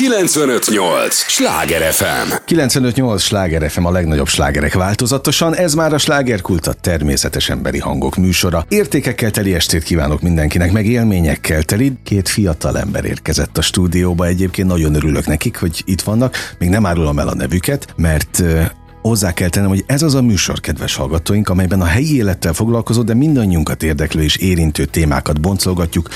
958! Sláger FM! 958! Sláger FM a legnagyobb slágerek változatosan, ez már a slágerkult a természetes emberi hangok műsora. Értékekkel teli estét kívánok mindenkinek, meg élményekkel teli. Két fiatal ember érkezett a stúdióba, egyébként nagyon örülök nekik, hogy itt vannak. Még nem árulom el a nevüket, mert Hozzá kell tennem, hogy ez az a műsor, kedves hallgatóink, amelyben a helyi élettel foglalkozó, de mindannyiunkat érdeklő és érintő témákat boncolgatjuk,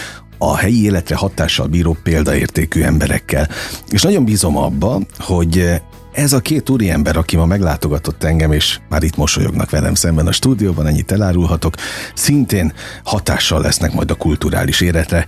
a helyi életre hatással bíró példaértékű emberekkel. És nagyon bízom abba, hogy ez a két úriember, aki ma meglátogatott engem, és már itt mosolyognak velem szemben a stúdióban, ennyit elárulhatok, szintén hatással lesznek majd a kulturális életre.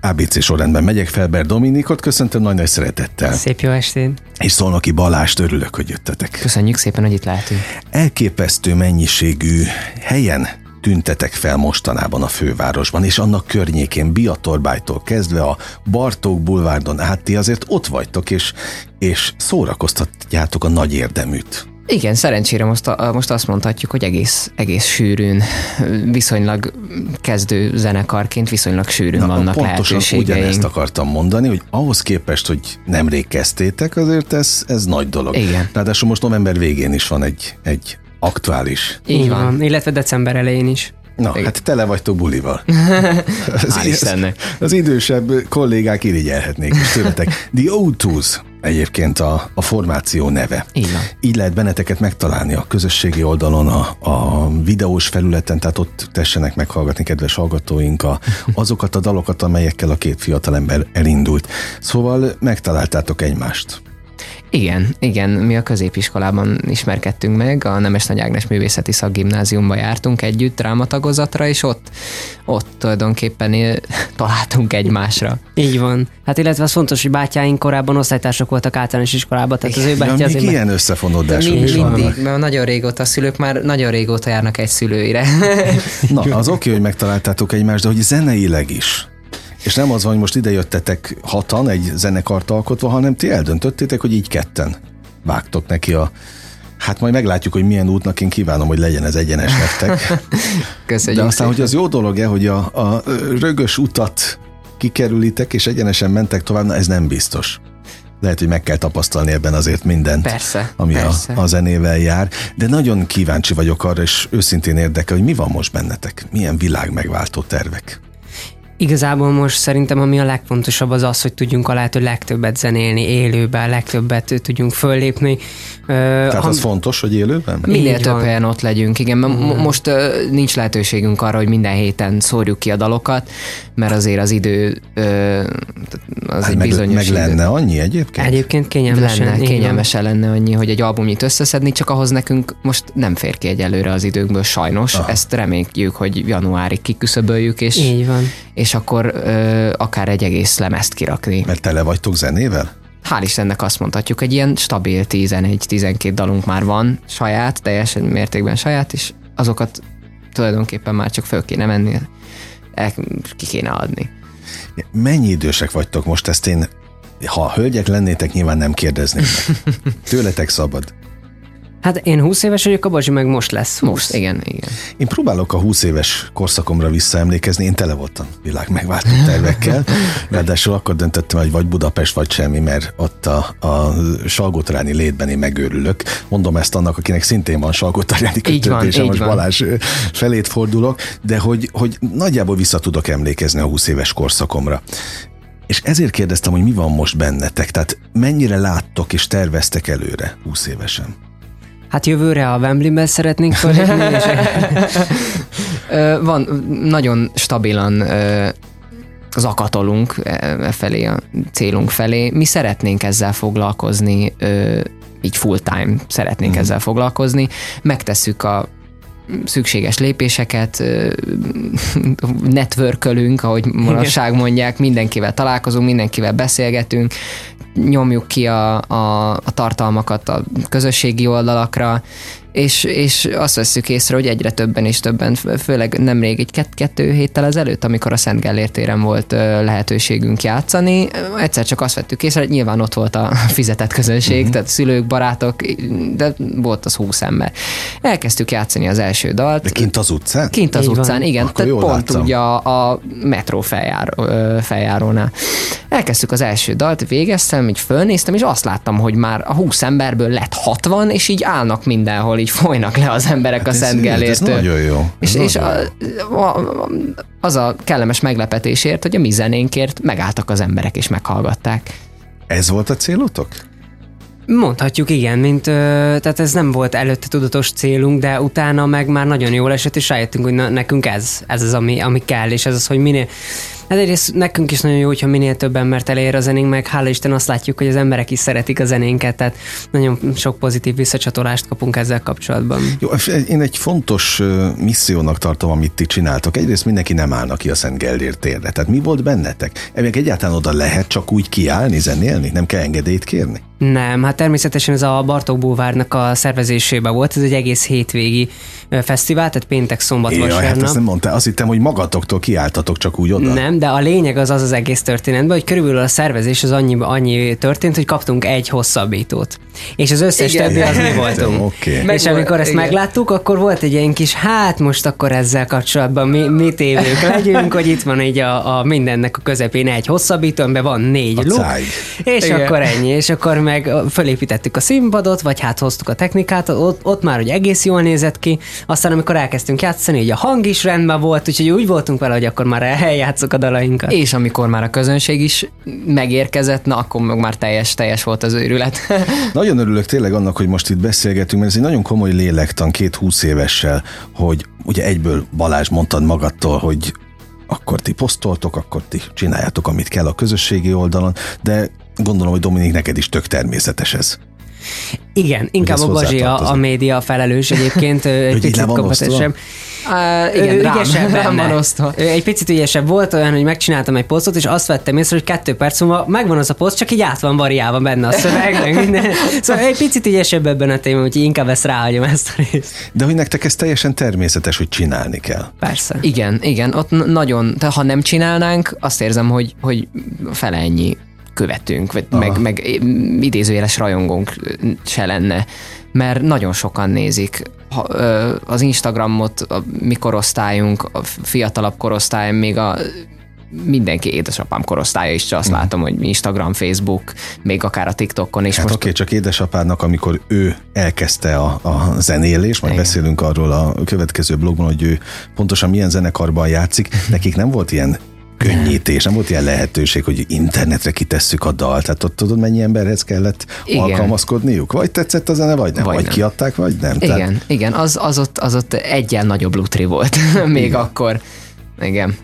ABC sorrendben megyek fel, Ber Dominikot, köszöntöm nagy, nagy szeretettel. Szép jó estét. És Szolnoki Balást, örülök, hogy jöttetek. Köszönjük szépen, hogy itt lehetünk. Elképesztő mennyiségű helyen tüntetek fel mostanában a fővárosban, és annak környékén, Biatorbájtól kezdve a Bartók bulvárdon át, ti azért ott vagytok, és, és szórakoztatjátok a nagy érdeműt. Igen, szerencsére most, a, most azt mondhatjuk, hogy egész, egész sűrűn, viszonylag kezdő zenekarként viszonylag sűrűn Na, vannak pontosan lehetőségeink. ugyanezt akartam mondani, hogy ahhoz képest, hogy nemrég kezdtétek, azért ez, ez nagy dolog. Igen. Ráadásul most november végén is van egy, egy aktuális. Így van, van. illetve december elején is. Na, Igen. hát tele vagytok bulival. az, az, az idősebb kollégák irigyelhetnék is tőletek. The O2s egyébként a, a formáció neve. Így, van. Így lehet benneteket megtalálni a közösségi oldalon, a, a videós felületen, tehát ott tessenek meghallgatni, kedves hallgatóink, a, azokat a dalokat, amelyekkel a két fiatalember elindult. Szóval megtaláltátok egymást. Igen, igen, mi a középiskolában ismerkedtünk meg, a Nemes Nagy Ágnes Művészeti Szakgimnáziumba jártunk együtt drámatagozatra, és ott, ott tulajdonképpen találtunk egymásra. Így van. Hát illetve az fontos, hogy bátyáink korábban osztálytársak voltak általános iskolában, tehát az ő bátyja ja, azért... ilyen összefonódások is mindig, mert nagyon régóta a szülők már nagyon régóta járnak egy szülőire. Na, az oké, okay, hogy megtaláltátok egymást, de hogy zeneileg is. És nem az van, hogy most ide jöttetek hatan egy zenekart alkotva, hanem ti eldöntöttétek, hogy így ketten vágtok neki a Hát majd meglátjuk, hogy milyen útnak én kívánom, hogy legyen ez egyenes nektek. Köszönjük De aztán, szépen. hogy az jó dolog-e, hogy a, a rögös utat kikerülitek, és egyenesen mentek tovább, na ez nem biztos. Lehet, hogy meg kell tapasztalni ebben azért mindent, persze, ami persze. A, a zenével jár. De nagyon kíváncsi vagyok arra, és őszintén érdekel, hogy mi van most bennetek. Milyen világ megváltó tervek. Igazából most szerintem ami a legfontosabb az az, hogy tudjunk a lehető legtöbbet zenélni élőben, legtöbbet tudjunk föllépni. Tehát ha... az fontos, hogy élőben? Minél több helyen ott legyünk, igen. Mm. Most uh, nincs lehetőségünk arra, hogy minden héten szórjuk ki a dalokat, mert azért az idő uh, az hát egy meg, bizonyos meg lenne idő. annyi egyébként? Egyébként kényelmesen. Lenne, kényelmesen lenne annyi, hogy egy albumit összeszedni, csak ahhoz nekünk most nem fér ki egyelőre az időkből sajnos. Aha. Ezt reméljük, hogy januárig kiküszöböljük, és, Így van. és akkor uh, akár egy egész lemezt kirakni. Mert tele vagytok zenével? hál' Istennek azt mondhatjuk, egy ilyen stabil 11-12 dalunk már van saját, teljesen mértékben saját, és azokat tulajdonképpen már csak föl kéne menni, el, ki kéne adni. Mennyi idősek vagytok most? Ezt én, ha hölgyek lennétek, nyilván nem kérdezném meg. Tőletek szabad. Hát én 20 éves vagyok, a Bazsi meg most lesz. 20. Most, igen, igen. Én próbálok a 20 éves korszakomra visszaemlékezni, én tele voltam világ megváltó tervekkel, ráadásul akkor döntöttem, hogy vagy Budapest, vagy semmi, mert ott a, a Salgótaráni létben én megőrülök. Mondom ezt annak, akinek szintén van Salgótaráni kötődése, most van. Balázs felét fordulok, de hogy, hogy nagyjából vissza tudok emlékezni a 20 éves korszakomra. És ezért kérdeztem, hogy mi van most bennetek, tehát mennyire láttok és terveztek előre 20 évesen? Hát jövőre a Wembley-ben szeretnénk fölépni. és... Van, nagyon stabilan zakatolunk e, e felé, a célunk felé. Mi szeretnénk ezzel foglalkozni, így full time szeretnénk mm. ezzel foglalkozni. Megtesszük a szükséges lépéseket, networkölünk, ahogy manapság mondják, mindenkivel találkozunk, mindenkivel beszélgetünk, nyomjuk ki a, a, a tartalmakat a közösségi oldalakra, és, és azt veszük észre, hogy egyre többen és többen, főleg nemrég egy kett, kettő héttel ezelőtt, amikor a Szent Gellért téren volt lehetőségünk játszani, egyszer csak azt vettük észre, hogy nyilván ott volt a fizetett közönség, uh-huh. tehát szülők, barátok, de volt az húsz ember. Elkezdtük játszani az első dalt. De kint az utcán? Kint az Így utcán, van. igen. Akkor tehát pont látszom. ugye a, a metró feljáró, feljárónál. Elkezdtük az első dalt, végeztem, így fölnéztem, és azt láttam, hogy már a 20 emberből lett 60, és így állnak mindenhol, így folynak le az emberek hát a Szent Gellértől. Ez nagyon jó. Ez és, nagyon és a, a, az a kellemes meglepetésért, hogy a mi zenénkért megálltak az emberek és meghallgatták. Ez volt a célotok? Mondhatjuk, igen, mint, ö, tehát ez nem volt előtte tudatos célunk, de utána meg már nagyon jól esett, és rájöttünk, hogy na, nekünk ez, ez az, ami, ami kell, és ez az, hogy minél, Hát egyrészt nekünk is nagyon jó, hogyha minél több embert elér a zenénk, meg hála Isten azt látjuk, hogy az emberek is szeretik a zenénket, tehát nagyon sok pozitív visszacsatolást kapunk ezzel kapcsolatban. Jó, én egy fontos missziónak tartom, amit ti csináltok. Egyrészt mindenki nem állna ki a Szent Gellért térre. Tehát mi volt bennetek? Ebből egyáltalán oda lehet csak úgy kiállni, zenélni? Nem kell engedélyt kérni? Nem, hát természetesen ez a Bartók Búvárnak a szervezésében volt, ez egy egész hétvégi fesztivál, tehát péntek, szombat, Jaj, vasárnap. hát ezt nem mondta, azt hittem, hogy magatoktól kiálltatok csak úgy oda. Nem, de a lényeg az az az egész történetben, hogy körülbelül a szervezés az annyi, annyi történt, hogy kaptunk egy hosszabbítót. És az összes igen. többi az mi voltunk. okay. És amikor ezt igen. megláttuk, akkor volt egy ilyen kis, hát most akkor ezzel kapcsolatban mi, mit évők legyünk, hogy itt van így a, a mindennek a közepén egy hosszabbító, amiben van négy luk, és igen. akkor ennyi, és akkor meg fölépítettük a színpadot, vagy hát hoztuk a technikát, ott, ott már hogy egész jól nézett ki, aztán amikor elkezdtünk játszani, hogy a hang is rendben volt, úgyhogy úgy voltunk vele, hogy akkor már eljátszok a dalainkat. És amikor már a közönség is megérkezett, na akkor meg már teljes, teljes volt az őrület. nagyon örülök tényleg annak, hogy most itt beszélgetünk, mert ez egy nagyon komoly lélektan két húsz évessel, hogy ugye egyből Balázs mondtad magadtól, hogy akkor ti posztoltok, akkor ti csináljátok, amit kell a közösségi oldalon, de gondolom, hogy Dominik, neked is tök természetes ez. Igen, inkább a Bazsi a, a média felelős egyébként, egy picit kompetensebb. Uh, igen, ő rám, ügyesebb rám van osztva. Egy picit ügyesebb volt olyan, hogy megcsináltam egy posztot, és azt vettem észre, hogy kettő perc múlva megvan az a poszt, csak így át van variálva benne a szöveg, minden. Szóval egy picit ügyesebb ebben a témában, úgyhogy inkább ezt ráhagyom ezt a részt. De hogy nektek ez teljesen természetes, hogy csinálni kell. Persze. Igen, igen, ott nagyon, de ha nem csinálnánk, azt érzem, hogy, hogy fele ennyi követünk, vagy meg, meg idézőjeles rajongónk se lenne, mert nagyon sokan nézik az Instagramot, a mi korosztályunk, a fiatalabb korosztály, még a mindenki édesapám korosztálya is, azt mm. látom, hogy Instagram, Facebook, még akár a TikTokon is. Hát most... oké, csak édesapádnak, amikor ő elkezdte a, a zenélést, majd Igen. beszélünk arról a következő blogban, hogy ő pontosan milyen zenekarban játszik, nekik nem volt ilyen könnyítés, nem volt ilyen lehetőség, hogy internetre kitesszük a dalt, tehát ott tudod, mennyi emberhez kellett igen. alkalmazkodniuk? Vagy tetszett a zene, vagy nem, vagy, vagy nem. kiadták, vagy nem. Igen, tehát... igen, az, az, ott, az ott egyen nagyobb lutri volt, még igen. akkor. Igen.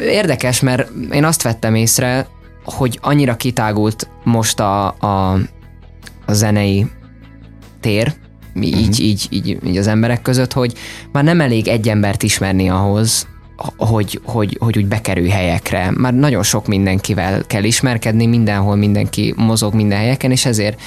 Érdekes, mert én azt vettem észre, hogy annyira kitágult most a, a, a zenei tér, így, uh-huh. így, így, így az emberek között, hogy már nem elég egy embert ismerni ahhoz, hogy, hogy, hogy úgy bekerül helyekre. Már nagyon sok mindenkivel kell ismerkedni, mindenhol mindenki mozog minden helyeken, és ezért,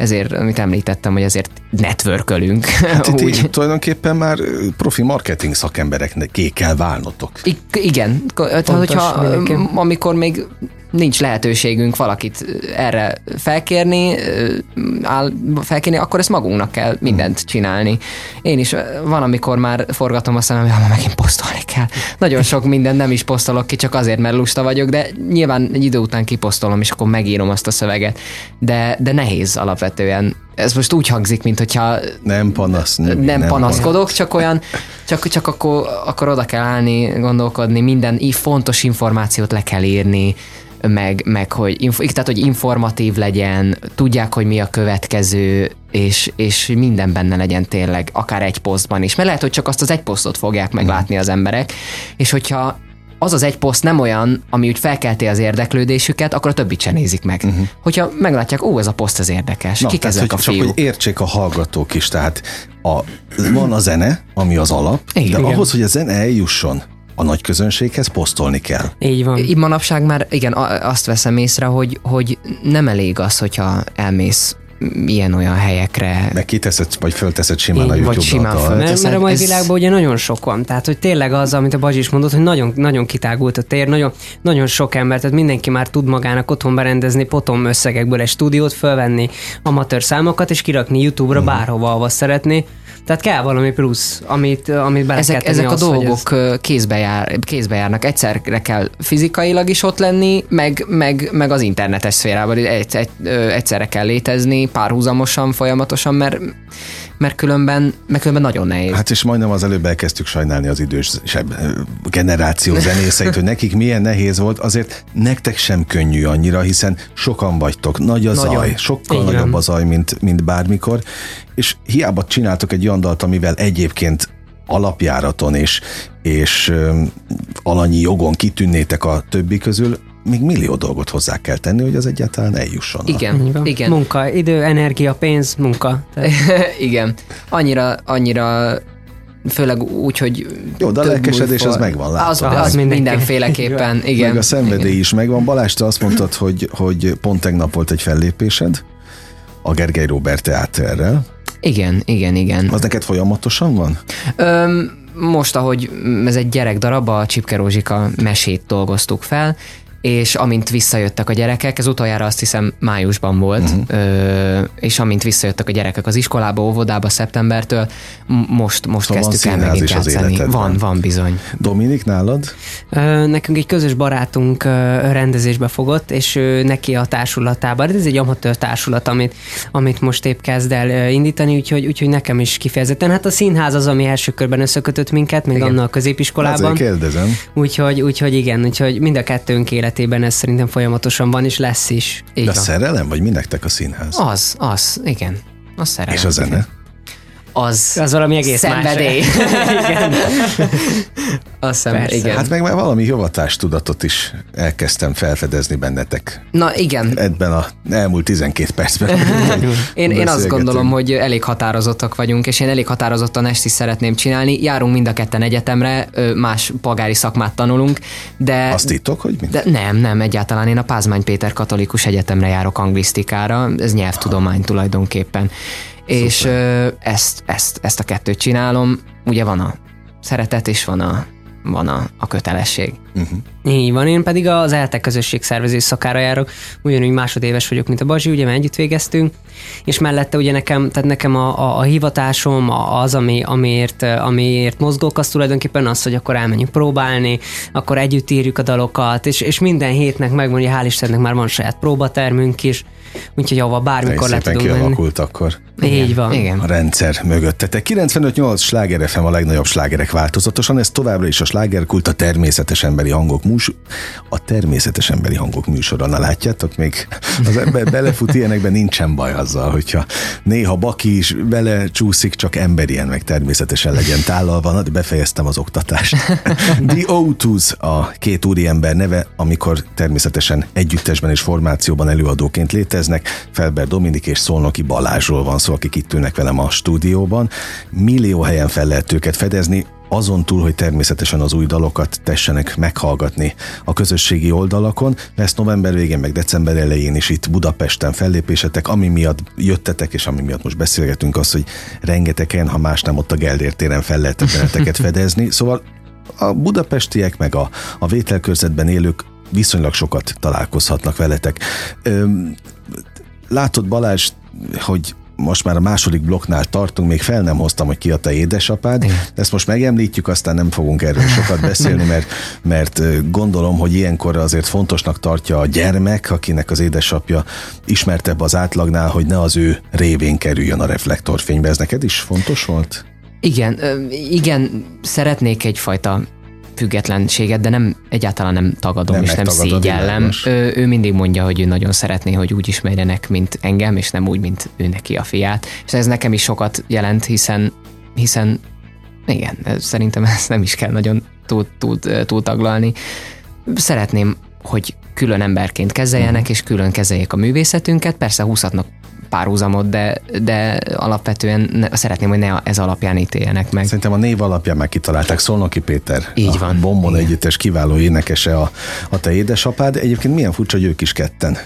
ezért amit említettem, hogy ezért networkölünk. Hát itt úgy. tulajdonképpen már profi marketing szakembereknek kell válnotok. I- igen, Pontos, hogyha mindenki. amikor még nincs lehetőségünk valakit erre felkérni, áll, felkérni, akkor ezt magunknak kell mindent csinálni. Én is van, amikor már forgatom a szemem, hogy megint posztolni kell. Nagyon sok mindent nem is posztolok ki, csak azért, mert lusta vagyok, de nyilván egy idő után kiposztolom, és akkor megírom azt a szöveget. De, de nehéz alapvetően ez most úgy hangzik, mint hogyha nem, panasz, nem, nem panaszkodok, panasz. csak olyan, csak, csak akkor, akkor oda kell állni, gondolkodni, minden fontos információt le kell írni, meg, meg hogy, inf- tehát, hogy informatív legyen, tudják, hogy mi a következő, és, és minden benne legyen tényleg, akár egy posztban is. Mert lehet, hogy csak azt az egy posztot fogják meglátni az emberek, és hogyha az az egy poszt nem olyan, ami úgy felkelti az érdeklődésüket, akkor a többit sem nézik meg. Uh-huh. Hogyha meglátják, ó, ez a poszt az érdekes, Na, kik tehát, ezek a fiúk? Csak, hogy értsék a hallgatók is, tehát a, van a zene, ami az alap, Igen. de Igen. ahhoz, hogy a zene eljusson a nagy közönséghez posztolni kell. Így van. Így manapság már igen, azt veszem észre, hogy, hogy nem elég az, hogyha elmész ilyen-olyan helyekre. Meg kiteszed, vagy fölteszed simán Én, a YouTube-ra. Vagy simán mert, mert a mai ez... világban ugye nagyon sok van. Tehát, hogy tényleg az, amit a Bazsi is mondott, hogy nagyon, nagyon kitágult a tér, nagyon, nagyon sok ember, tehát mindenki már tud magának otthon berendezni potom összegekből egy stúdiót, fölvenni amatőr számokat, és kirakni YouTube-ra mm. bárhova, ahova szeretné. Tehát kell valami plusz, amit, amit bele ezek, ezek az, a dolgok ez... kézbe, jár, kézbe járnak. Egyszerre kell fizikailag is ott lenni, meg, meg, meg az internetes szférában egy, egy, egyszerre kell létezni, párhuzamosan, folyamatosan, mert mert különben, mert különben nagyon nehéz. Hát és majdnem az előbb elkezdtük sajnálni az idősebb generáció zenészeit, hogy nekik milyen nehéz volt, azért nektek sem könnyű annyira, hiszen sokan vagytok, nagy a nagyon. zaj, sokkal Igen. nagyobb a zaj, mint, mint bármikor, és hiába csináltok egy olyan dalt, amivel egyébként alapjáraton és, és alanyi jogon kitűnnétek a többi közül, még millió dolgot hozzá kell tenni, hogy az egyáltalán eljusson. Igen, igen. Munka, idő, energia, pénz, munka. igen. Annyira, annyira főleg úgy, hogy... Jó, de a lelkesedés az megvan, látom. Az, az, az mindenféleképpen, igen. Meg a szenvedély igen. is megvan. Balázs, te azt mondtad, hogy, hogy pont tegnap volt egy fellépésed a Gergely Robert teáterrel. Igen, igen, igen. Az neked folyamatosan van? Öm, most, ahogy ez egy gyerekdarab, a Csipke Rózsika mesét dolgoztuk fel, és amint visszajöttek a gyerekek, ez utoljára azt hiszem májusban volt, uh-huh. ö, és amint visszajöttek a gyerekek az iskolába, óvodába szeptembertől, most, most szóval kezdtük el megint játszani. Van, van bizony. Dominik, nálad? Ö, nekünk egy közös barátunk rendezésbe fogott, és ő neki a társulatában, ez egy amatőr társulat, amit, amit most épp kezd el indítani, úgyhogy, úgyhogy nekem is kifejezetten. Hát a színház az, ami első körben összekötött minket, még igen. annak a középiskolában. Ezért kérdezem. Úgyhogy, úgyhogy igen, úgyhogy mind a kettőnk élet életében ez szerintem folyamatosan van, és lesz is. Így De a szerelem, vagy mi nektek a színház? Az, az, igen. A szerelem. És a zene? Az, az valami egész szenvedély. igen. A szem, igen. Hát meg már valami hivatástudatot is elkezdtem felfedezni bennetek. Na igen. Ebben a elmúlt 12 percben. én, én azt gondolom, hogy elég határozottak vagyunk, és én elég határozottan ezt is szeretném csinálni. Járunk mind a ketten egyetemre, más polgári szakmát tanulunk, de... Azt titok, hogy mi? De nem, nem, egyáltalán. Én a Pázmány Péter Katolikus Egyetemre járok anglisztikára, ez nyelvtudomány tulajdonképpen és ezt, ezt, ezt a kettőt csinálom. Ugye van a szeretet, és van a, van a, a kötelesség. Uh-huh. Így van, én pedig az ELTE közösség szervezés szakára járok, ugyanúgy másodéves vagyok, mint a Bazsi, ugye, mert együtt végeztünk, és mellette ugye nekem, tehát nekem a, a, a hivatásom, az, ami, amiért, amiért mozgok, az tulajdonképpen az, hogy akkor elmenjünk próbálni, akkor együtt írjuk a dalokat, és, és minden hétnek megvan, hogy hál' Istennek már van saját próbatermünk is, úgyhogy ahova bármikor le tudunk kialakult menni. akkor. Így van. Igen. A rendszer mögöttetek. 95-8 sláger FM a legnagyobb slágerek változatosan, ez továbbra is a slágerkult a természetes emberi hangok mús, a természetes emberi hangok műsora. Na látjátok, még az ember belefut ilyenekben nincsen baj azzal, hogyha néha baki is belecsúszik, csak emberien meg természetesen legyen tálalva. De befejeztem az oktatást. The O2s a két úriember neve, amikor természetesen együttesben és formációban előadóként léteznek. Felber Dominik és Szolnoki Balázsról van szó, akik itt ülnek velem a stúdióban. Millió helyen fel lehet őket fedezni, azon túl, hogy természetesen az új dalokat tessenek meghallgatni a közösségi oldalakon, lesz november végén, meg december elején is itt Budapesten fellépésetek, ami miatt jöttetek, és ami miatt most beszélgetünk az, hogy rengetegen, ha más nem ott a Geldér téren fel lehetett benneteket fedezni. Szóval a budapestiek, meg a, a vételkörzetben élők viszonylag sokat találkozhatnak veletek. Öm, látod Balázs, hogy most már a második blokknál tartunk, még fel nem hoztam, hogy ki a te édesapád. Igen. Ezt most megemlítjük, aztán nem fogunk erről sokat beszélni, mert, mert gondolom, hogy ilyenkor azért fontosnak tartja a gyermek, akinek az édesapja ismertebb az átlagnál, hogy ne az ő révén kerüljön a reflektorfénybe. Ez neked is fontos volt? Igen, igen, szeretnék egyfajta függetlenséget, de nem egyáltalán nem tagadom nem és nem szégyellem. Ő, ő mindig mondja, hogy ő nagyon szeretné, hogy úgy ismerjenek, mint engem, és nem úgy, mint ő neki a fiát. És ez nekem is sokat jelent, hiszen, hiszen igen, szerintem ezt nem is kell nagyon túl, túl, túl taglalni. Szeretném, hogy külön emberként kezeljenek, uh-huh. és külön kezeljék a művészetünket. Persze húzhatnak párhuzamot, de, de alapvetően ne, szeretném, hogy ne ez alapján ítéljenek meg. Szerintem a név alapján meg kitalálták Szolnoki Péter. Így van. Bombon együttes kiváló énekese a, a te édesapád. Egyébként milyen furcsa, hogy ők is ketten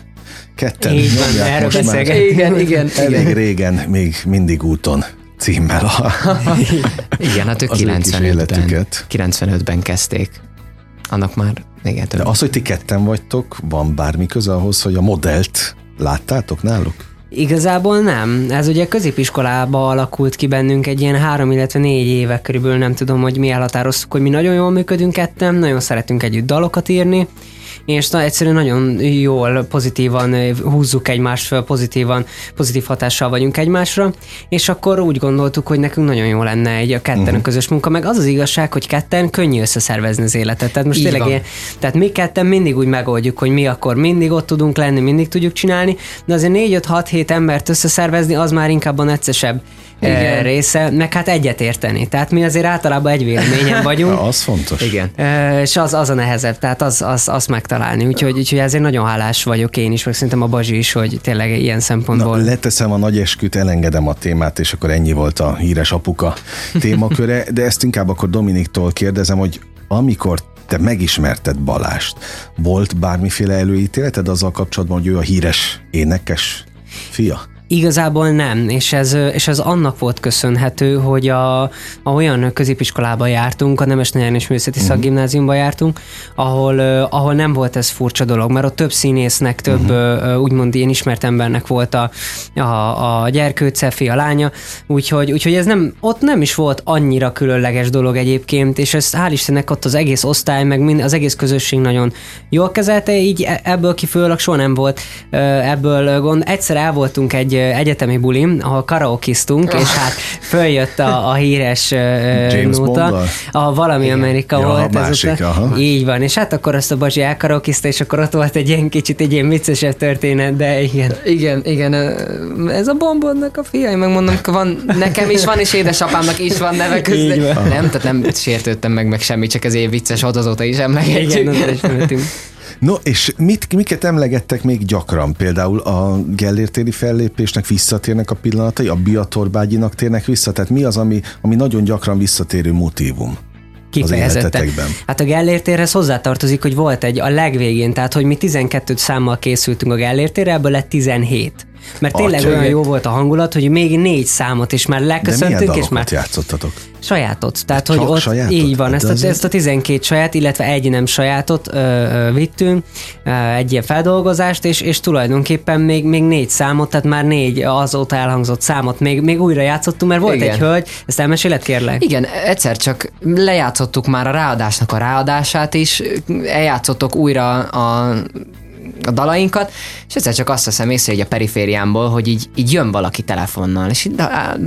ketten Így van, erről beszélgetünk. Igen, igen. Elég régen, még mindig úton címmel a, Igen, hát ők 95-ben, 95-ben kezdték. Annak már, igen. De az, hogy ti ketten vagytok, van bármi köze ahhoz, hogy a modellt láttátok náluk? Igazából nem. Ez ugye középiskolába alakult ki bennünk egy ilyen három, illetve négy éve körülbelül, nem tudom, hogy mi elhatároztuk, hogy mi nagyon jól működünk ketten, nagyon szeretünk együtt dalokat írni, és na, egyszerűen nagyon jól, pozitívan húzzuk egymást fel, pozitívan, pozitív hatással vagyunk egymásra, és akkor úgy gondoltuk, hogy nekünk nagyon jó lenne egy a ketten uh-huh. közös munka, meg az az igazság, hogy ketten könnyű összeszervezni az életet. Tehát most Így tényleg ilyen, tehát mi ketten mindig úgy megoldjuk, hogy mi akkor mindig ott tudunk lenni, mindig tudjuk csinálni, de azért 4-5-6-7 embert összeszervezni, az már inkább a neccesebb igen. része, meg hát egyetérteni. Tehát mi azért általában egy véleményen vagyunk. Az fontos. Igen. És az, az a nehezebb, tehát az, az, az megtalálni. Úgyhogy, úgyhogy ezért nagyon hálás vagyok én is, meg szerintem a Bazsi is, hogy tényleg ilyen szempontból. Na, leteszem a nagy esküt, elengedem a témát, és akkor ennyi volt a híres apuka témaköre, de ezt inkább akkor Dominiktól kérdezem, hogy amikor te megismerted Balást, volt bármiféle előítéleted azzal kapcsolatban, hogy ő a híres énekes fia? Igazából nem, és ez, és ez annak volt köszönhető, hogy a, a olyan középiskolába jártunk, a Nemes és Művészeti uh-huh. Szakgimnáziumba jártunk, ahol, ahol nem volt ez furcsa dolog, mert ott több színésznek, több uh-huh. úgymond ilyen ismert embernek volt a, a, a gyerkőce, a lánya, úgyhogy, úgyhogy ez nem, ott nem is volt annyira különleges dolog egyébként, és ez hál' Istennek ott az egész osztály, meg mind, az egész közösség nagyon jól kezelte, így e, ebből kifolyólag soha nem volt ebből gond. Egyszer el voltunk egy egyetemi bulim, ahol karaokiztunk, és hát följött a, a híres James nóta. A valami Igen. Amerika ja, volt másik, ez aha. Így van, és hát akkor azt a Bazsi elkaraokizta, és akkor ott volt egy ilyen kicsit egy ilyen viccesebb történet, de igen. Igen, igen, ez a bombonnak a fia, én megmondom, van, nekem is van, és édesapámnak is van neve közben. Nem, tehát nem sértődtem meg, meg semmi, csak ez ilyen vicces, ott azóta is emlegetjük. Igen, No, és mit, miket emlegettek még gyakran? Például a Gellértéri fellépésnek visszatérnek a pillanatai, a Biatorbágyinak térnek vissza? Tehát mi az, ami, ami nagyon gyakran visszatérő motívum? Kifejezetten. Hát a Gellértérhez hozzátartozik, hogy volt egy a legvégén, tehát hogy mi 12 számmal készültünk a Gellértérre, ebből lett 17. Mert tényleg Atya, olyan jó volt a hangulat, hogy még négy számot is már leköszöntünk, és már játszottatok? Sajátot. Tehát, Csak hogy ott sajátot? így van, ezt a, ezt a 12 saját, illetve egy nem sajátot ö, ö, vittünk, ö, egy ilyen feldolgozást, és, és tulajdonképpen még, még négy számot, tehát már négy azóta elhangzott számot még, még újra játszottunk, mert volt Igen. egy hölgy, ezt elmeséled kérlek? Igen, egyszer csak lejátszottuk már a ráadásnak a ráadását is, eljátszottok újra a a dalainkat, és egyszer csak azt veszem észre, hogy a perifériámból, hogy így, így jön valaki telefonnal, és így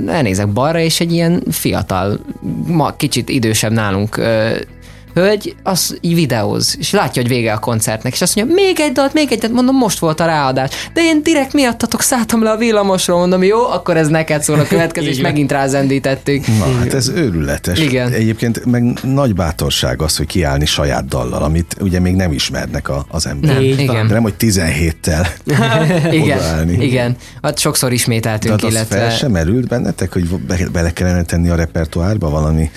elnézek balra, és egy ilyen fiatal, ma kicsit idősebb nálunk hölgy, az így videóz, és látja, hogy vége a koncertnek, és azt mondja, még egy dalt, még egy dalt, mondom, most volt a ráadás. De én direkt miattatok szálltam le a villamosról, mondom, jó, akkor ez neked szól a következő, és megint rázendítettük. Na, hát ez őrületes. Igen. Egyébként meg nagy bátorság az, hogy kiállni saját dallal, amit ugye még nem ismernek a, az emberek. Nem, igen. De nem, hogy 17-tel igen, igen. Hát sokszor ismételtünk, De illetve... fel sem merült bennetek, hogy bele kellene tenni a repertoárba valami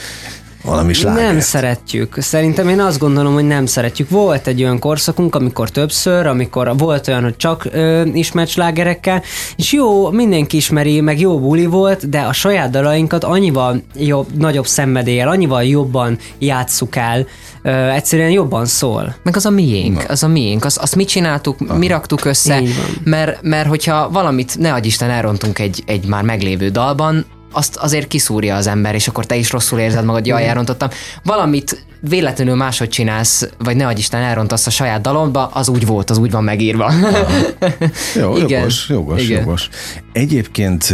valami slágert. Nem szeretjük. Szerintem én azt gondolom, hogy nem szeretjük. Volt egy olyan korszakunk, amikor többször, amikor volt olyan, hogy csak ö, ismert slágerekkel, és jó, mindenki ismeri, meg jó buli volt, de a saját dalainkat annyival jobb, nagyobb szenvedéllyel, annyival jobban játsszuk el, ö, egyszerűen jobban szól. Meg az a miénk, Na. az a miénk, az, azt mit csináltuk, Aha. mi raktuk össze, mert, mert hogyha valamit, ne adj Isten, elrontunk egy, egy már meglévő dalban, azt azért kiszúrja az ember, és akkor te is rosszul érzed magad, jaj, elrontottam. Valamit véletlenül máshogy csinálsz, vagy ne Isten elrontasz a saját dalomba, az úgy volt, az úgy van megírva. Jó, Igen. jogos, jogos, Igen. jogos. Egyébként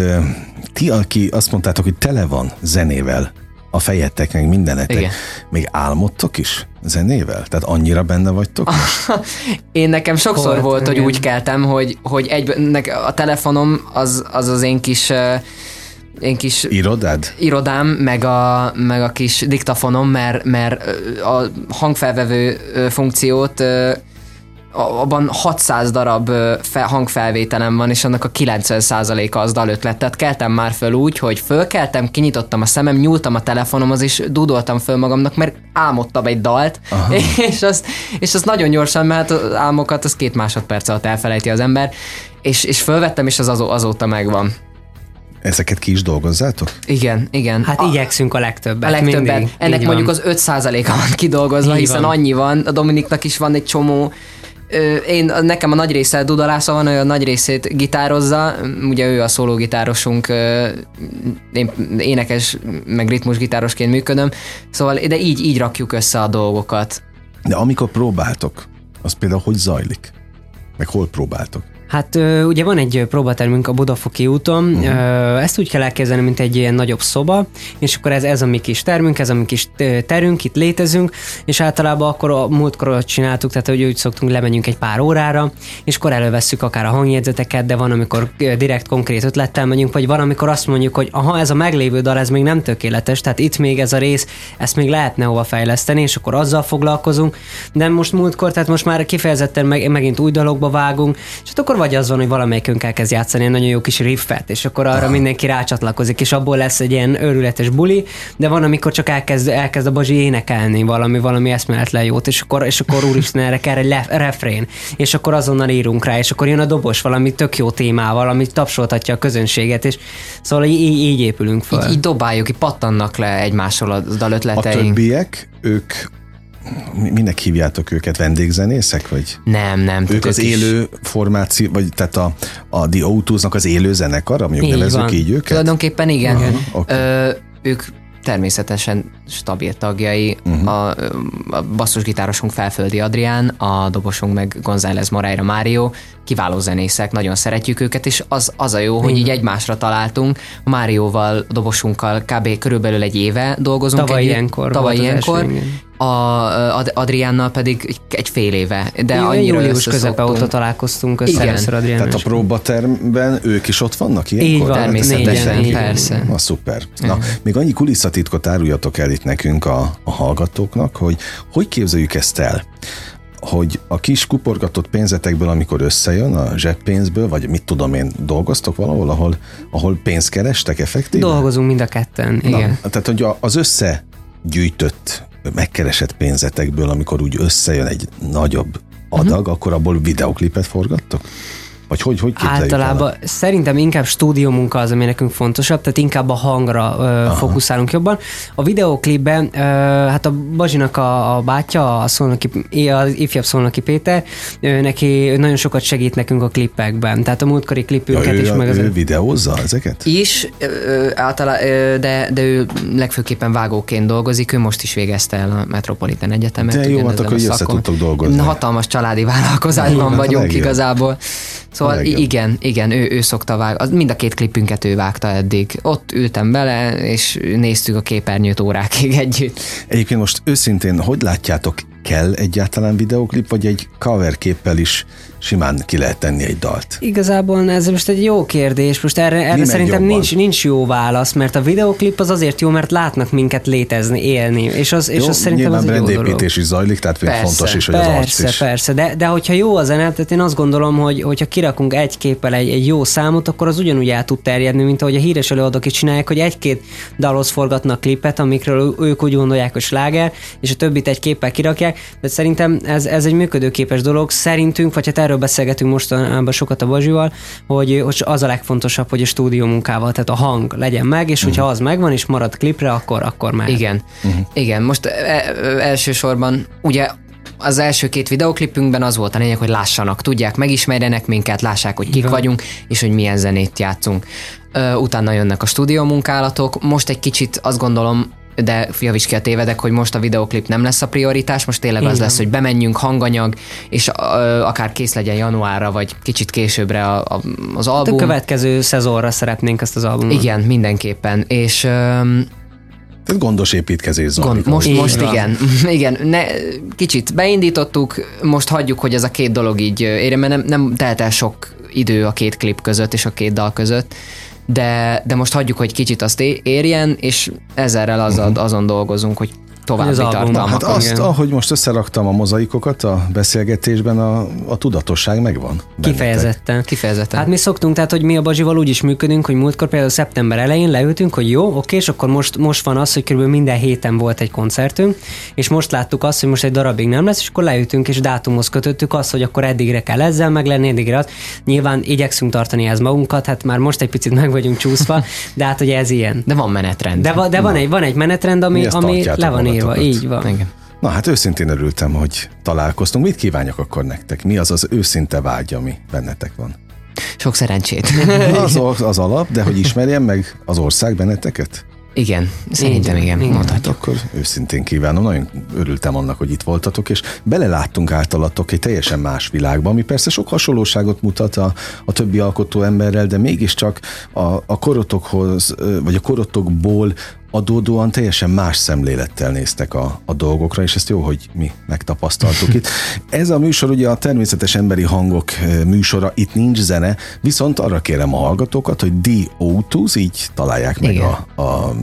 ti, aki azt mondtátok, hogy tele van zenével, a fejetek, meg mindenetek. Igen. Még álmodtok is zenével? Tehát annyira benne vagytok? én nekem sokszor volt, volt hogy úgy keltem, hogy, hogy egy, a telefonom az, az az én kis én kis Irodád? irodám, meg a, meg a kis diktafonom, mert, mert a hangfelvevő funkciót abban 600 darab hangfelvételem van, és annak a 90%-a az dalötlet. Tehát keltem már föl úgy, hogy fölkeltem, kinyitottam a szemem, nyúltam a telefonomhoz, és dudoltam föl magamnak, mert álmodtam egy dalt, Aha. és azt, és azt nagyon gyorsan, mert az álmokat az két másodperc alatt elfelejti az ember, és, és fölvettem, és az azóta megvan. Ezeket ki is dolgozzátok? Igen, igen. Hát a, igyekszünk a legtöbbet. A legtöbbet. Mindig. Ennek mondjuk van. az 5%-a van kidolgozva, Így hiszen van. annyi van. A Dominiknak is van egy csomó én, nekem a nagy része dudalásza van, ő a nagy részét gitározza, ugye ő a szólógitárosunk, én énekes, meg ritmusgitárosként működöm, szóval de így, így rakjuk össze a dolgokat. De amikor próbáltok, az például hogy zajlik? Meg hol próbáltok? Hát ugye van egy próbatermünk a Budafoki úton, uh-huh. ezt úgy kell elképzelni, mint egy ilyen nagyobb szoba, és akkor ez, ez a mi kis termünk, ez a mi kis terünk, itt létezünk, és általában akkor a múltkor csináltuk, tehát hogy úgy szoktunk, lemegyünk egy pár órára, és akkor elővesszük akár a hangjegyzeteket, de van, amikor direkt konkrét ötlettel megyünk, vagy van, amikor azt mondjuk, hogy aha, ez a meglévő dal, ez még nem tökéletes, tehát itt még ez a rész, ezt még lehetne hova fejleszteni, és akkor azzal foglalkozunk, de most múltkor, tehát most már kifejezetten meg, megint új dalokba vágunk, és hát akkor vagy az van, hogy valamelyikünk elkezd játszani egy nagyon jó kis riffet, és akkor arra ah. mindenki rácsatlakozik, és abból lesz egy ilyen őrületes buli, de van, amikor csak elkezd, elkezd a Bazsi énekelni valami, valami eszméletlen jót, és akkor, és akkor úristen, erre kell egy lef, refrén, és akkor azonnal írunk rá, és akkor jön a dobos valami tök jó témával, ami tapsoltatja a közönséget, és szóval így, így, így épülünk fel. Így, így dobáljuk, így pattannak le egymásról a dalötleteink. A többiek, ők minek hívjátok őket? Vendégzenészek? Vagy? Nem, nem. Ők az élő formáció, vagy tehát a, a The o az élő zenekar, mondjuk így nevezzük van. így őket? Tulajdonképpen igen. Uh-huh. Okay. Ö, ők természetesen stabil tagjai. Uh-huh. A, a basszusgitárosunk Felföldi Adrián, a dobosunk meg González Moreira Mário, kiváló zenészek, nagyon szeretjük őket, és az, az a jó, hogy így egymásra találtunk. A Márióval, a dobosunkkal kb. körülbelül egy éve dolgozunk. Tavaly egy, ilyenkor. Tavaly ilyenkor. A Adriánnal pedig egy fél éve. De Igen, annyira július közepe óta találkoztunk össze Igen. Adrián. Tehát a próbatermben ők is ott vannak ilyenkor? Így van, természetesen, négyen, persze. Na szuper. Na, még annyi kulisszatitkot áruljatok el itt nekünk a, a hallgatóknak, hogy hogy képzeljük ezt el? hogy a kis kuporgatott pénzetekből, amikor összejön a zseppénzből, vagy mit tudom én, dolgoztok valahol, ahol, ahol pénzt kerestek effektíven? Dolgozunk mind a ketten, Na, igen. Tehát, hogy az összegyűjtött, megkeresett pénzetekből, amikor úgy összejön egy nagyobb adag, uh-huh. akkor abból videoklipet forgattok? Vagy hogy, hogy Általában el? szerintem inkább stúdió munka az, ami nekünk fontosabb, tehát inkább a hangra ö, fókuszálunk jobban. A videóklipben, ö, hát a Bazsinak a, a bátyja, a szolnoki, az ifjabb szolnoki Péter, ő, neki nagyon sokat segít nekünk a klipekben. Tehát a múltkori klipünket ja, is. meg az ő videózza ezeket? Is, ö, általá, ö, de, de ő legfőképpen vágóként dolgozik, ő most is végezte el a Metropolitan Egyetemet. De jó, hát akkor össze tudtok dolgozni. Hatalmas családi vállalkozásban hát vagyunk igazából. Szóval igen, igen, ő, ő szokta vág, mind a két klipünket ő vágta eddig. Ott ültem bele, és néztük a képernyőt órákig együtt. Egyébként most őszintén, hogy látjátok, kell egyáltalán videóklip, vagy egy cover képpel is simán ki lehet tenni egy dalt? Igazából ez most egy jó kérdés. Most erre, erre szerintem nincs, nincs jó válasz, mert a videoklip az azért jó, mert látnak minket létezni, élni. És az, és jó, az szerintem az egy jó dolog. is zajlik, tehát persze, fontos is, hogy persze, az arc is. Persze, de, de hogyha jó a zene, tehát én azt gondolom, hogy hogyha kirakunk egy képpel egy, egy jó számot, akkor az ugyanúgy el tud terjedni, mint ahogy a híres előadók is csinálják, hogy egy-két dalhoz forgatnak klipet, amikről ők úgy gondolják, hogy sláger, és a többit egy képpel kirakják. De szerintem ez, ez egy működőképes dolog. Szerintünk, vagy hát erről beszélgetünk mostanában sokat a Bazsival, hogy, hogy az a legfontosabb, hogy a stúdió munkával, tehát a hang legyen meg, és hogyha uh-huh. az megvan, és marad klipre, akkor, akkor már. Igen, uh-huh. igen. Most e, e, elsősorban ugye az első két videoklipünkben az volt a lényeg, hogy lássanak, tudják, megismerjenek minket, lássák, hogy kik Igen. vagyunk, és hogy milyen zenét játszunk. utána jönnek a stúdió munkálatok. Most egy kicsit azt gondolom, de javíts ki a tévedek, hogy most a videoklip nem lesz a prioritás, most tényleg Igen. az lesz, hogy bemenjünk, hanganyag, és uh, akár kész legyen januárra, vagy kicsit későbbre a, a, az album. A következő szezonra szeretnénk ezt az albumot. Igen, mindenképpen. És um, tehát gondos építkezés zajlik. Gond, most, most igen. igen. Ne, kicsit beindítottuk, most hagyjuk, hogy ez a két dolog így érjen, mert nem, nem telt el sok idő a két klip között és a két dal között de, de most hagyjuk, hogy kicsit azt érjen, és ezerrel azon, uh-huh. azon dolgozunk, hogy további tartalmak. Hát azt, igen. ahogy most összeraktam a mozaikokat a beszélgetésben, a, a tudatosság megvan. Bennetek. Kifejezetten. Kifejezetten. Hát mi szoktunk, tehát hogy mi a Bazsival úgy is működünk, hogy múltkor például szeptember elején leültünk, hogy jó, oké, és akkor most, most van az, hogy körülbelül minden héten volt egy koncertünk, és most láttuk azt, hogy most egy darabig nem lesz, és akkor leültünk, és dátumhoz kötöttük azt, hogy akkor eddigre kell ezzel meg lenni, eddigre az. Nyilván igyekszünk tartani ez magunkat, hát már most egy picit meg vagyunk csúszva, de hát ugye ez ilyen. De van menetrend. De, va, de van, egy, van egy menetrend, ami, ami le van írva. Így van. Igen. Na hát őszintén örültem, hogy találkoztunk. Mit kívánok akkor nektek? Mi az az őszinte vágy, ami bennetek van? Sok szerencsét. Az, az alap, de hogy ismerjem meg az ország benneteket? Igen, szerintem igen, igen. mondhatjuk. Hát akkor őszintén kívánom, nagyon örültem annak, hogy itt voltatok, és beleláttunk általatok egy teljesen más világba, ami persze sok hasonlóságot mutat a, a többi alkotó emberrel, de mégiscsak a, a korotokhoz, vagy a korotokból adódóan teljesen más szemlélettel néztek a, a dolgokra, és ezt jó, hogy mi megtapasztaltuk itt. Ez a műsor ugye a természetes emberi hangok műsora, itt nincs zene, viszont arra kérem a hallgatókat, hogy d o így találják meg a, a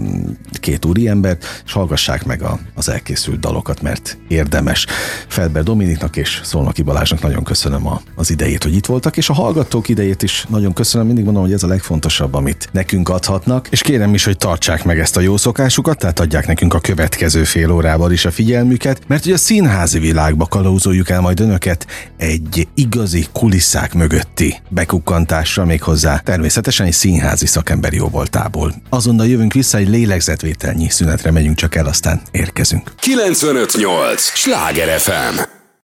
két úriembert, és hallgassák meg a, az elkészült dalokat, mert érdemes. Felber Dominiknak és Szolnoki Balázsnak nagyon köszönöm a, az idejét, hogy itt voltak, és a hallgatók idejét is nagyon köszönöm. Mindig mondom, hogy ez a legfontosabb, amit nekünk adhatnak, és kérem is, hogy tartsák meg ezt a jó szokásukat, tehát adják nekünk a következő fél órában is a figyelmüket, mert ugye a színházi világba kalauzoljuk el majd önöket egy igazi kulisszák mögötti bekukkantásra, méghozzá természetesen egy színházi szakemberi jóvoltából. Azonnal jövünk vissza egy lélegzetvételnyi szünetre megyünk csak el, aztán érkezünk. 958! Sláger FM!